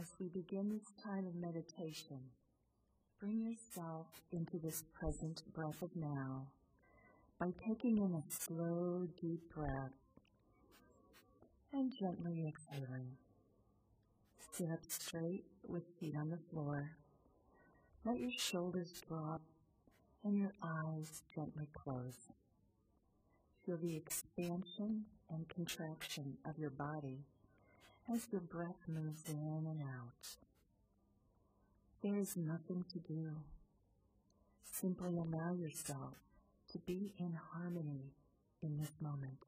as we begin this time of meditation, bring yourself into this present breath of now by taking in a slow, deep breath and gently exhaling. Sit up straight with feet on the floor. Let your shoulders drop and your eyes gently close. Feel the expansion and contraction of your body as your breath moves in and out. There is nothing to do. Simply allow yourself to be in harmony in this moment.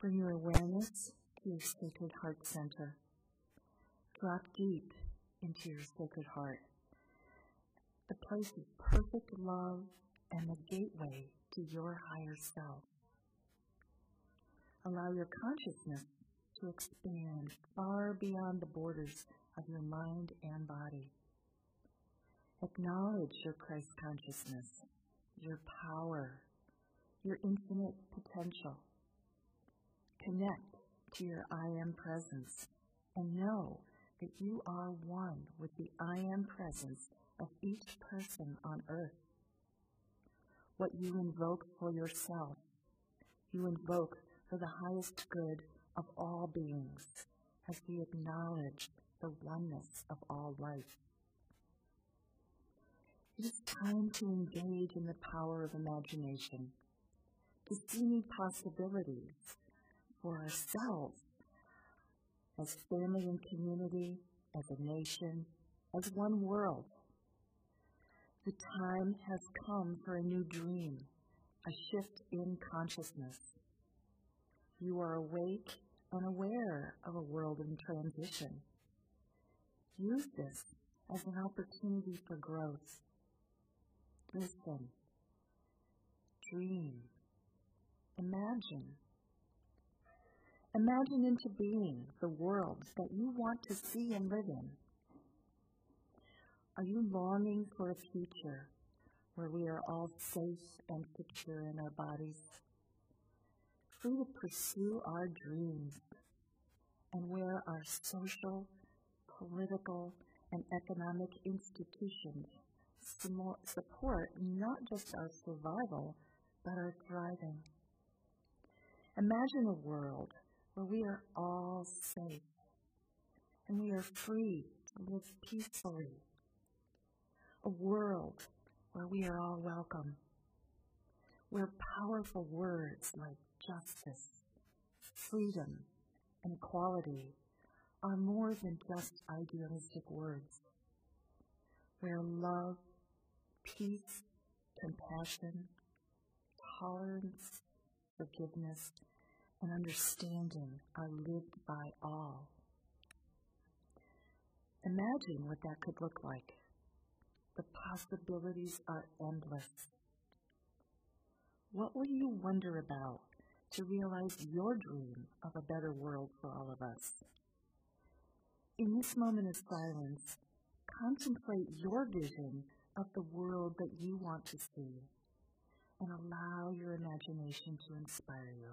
Bring your awareness to your sacred heart center. Drop deep into your sacred heart, the place of perfect love and the gateway to your higher self. Allow your consciousness to expand far beyond the borders of your mind and body. Acknowledge your Christ consciousness, your power, your infinite potential. Connect to your I am presence and know that you are one with the I am presence of each person on earth. What you invoke for yourself, you invoke for the highest good of all beings as we acknowledge the oneness of all life. It is time to engage in the power of imagination, to see new possibilities for ourselves as family and community, as a nation, as one world. The time has come for a new dream, a shift in consciousness. You are awake and aware of a world in transition. Use this as an opportunity for growth. Listen. Dream. Imagine. Imagine into being the world that you want to see and live in. Are you longing for a future where we are all safe and secure in our bodies? Free to pursue our dreams and where our social, political, and economic institutions support not just our survival, but our thriving. Imagine a world where we are all safe and we are free to live peacefully. A world where we are all welcome, where powerful words like justice, freedom, and equality are more than just idealistic words, where love, peace, compassion, tolerance, forgiveness, and understanding are lived by all. Imagine what that could look like. The possibilities are endless. What will you wonder about to realize your dream of a better world for all of us? In this moment of silence, contemplate your vision of the world that you want to see and allow your imagination to inspire you.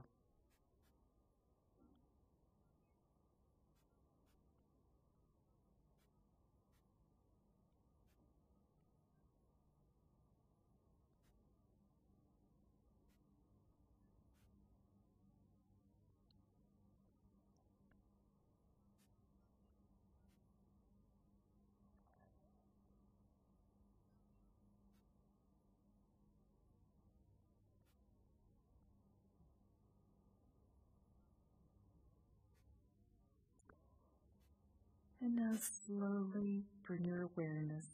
And now slowly bring your awareness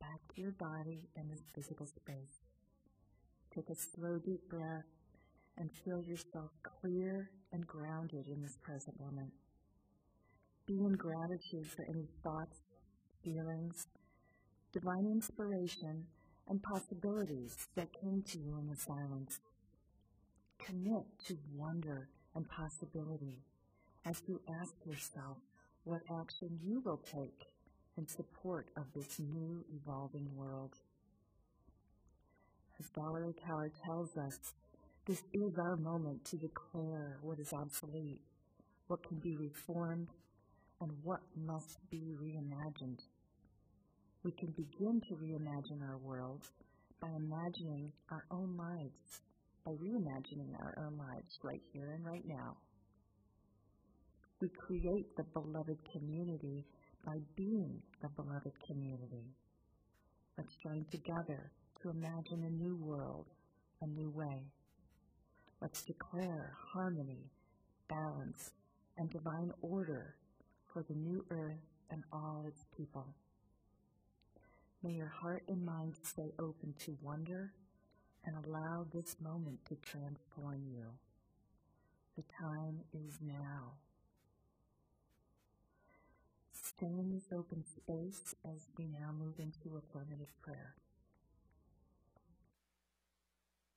back to your body and this physical space. Take a slow deep breath and feel yourself clear and grounded in this present moment. Be in gratitude for any thoughts, feelings, divine inspiration, and possibilities that came to you in the silence. Commit to wonder and possibility as you ask yourself, what action you will take in support of this new evolving world. As Valarie Kaur tells us, this is our moment to declare what is obsolete, what can be reformed, and what must be reimagined. We can begin to reimagine our world by imagining our own lives, by reimagining our own lives right here and right now. We create the beloved community by being the beloved community. Let's join together to imagine a new world, a new way. Let's declare harmony, balance, and divine order for the new earth and all its people. May your heart and mind stay open to wonder and allow this moment to transform you. The time is now. Stay in this open space as we now move into affirmative prayer.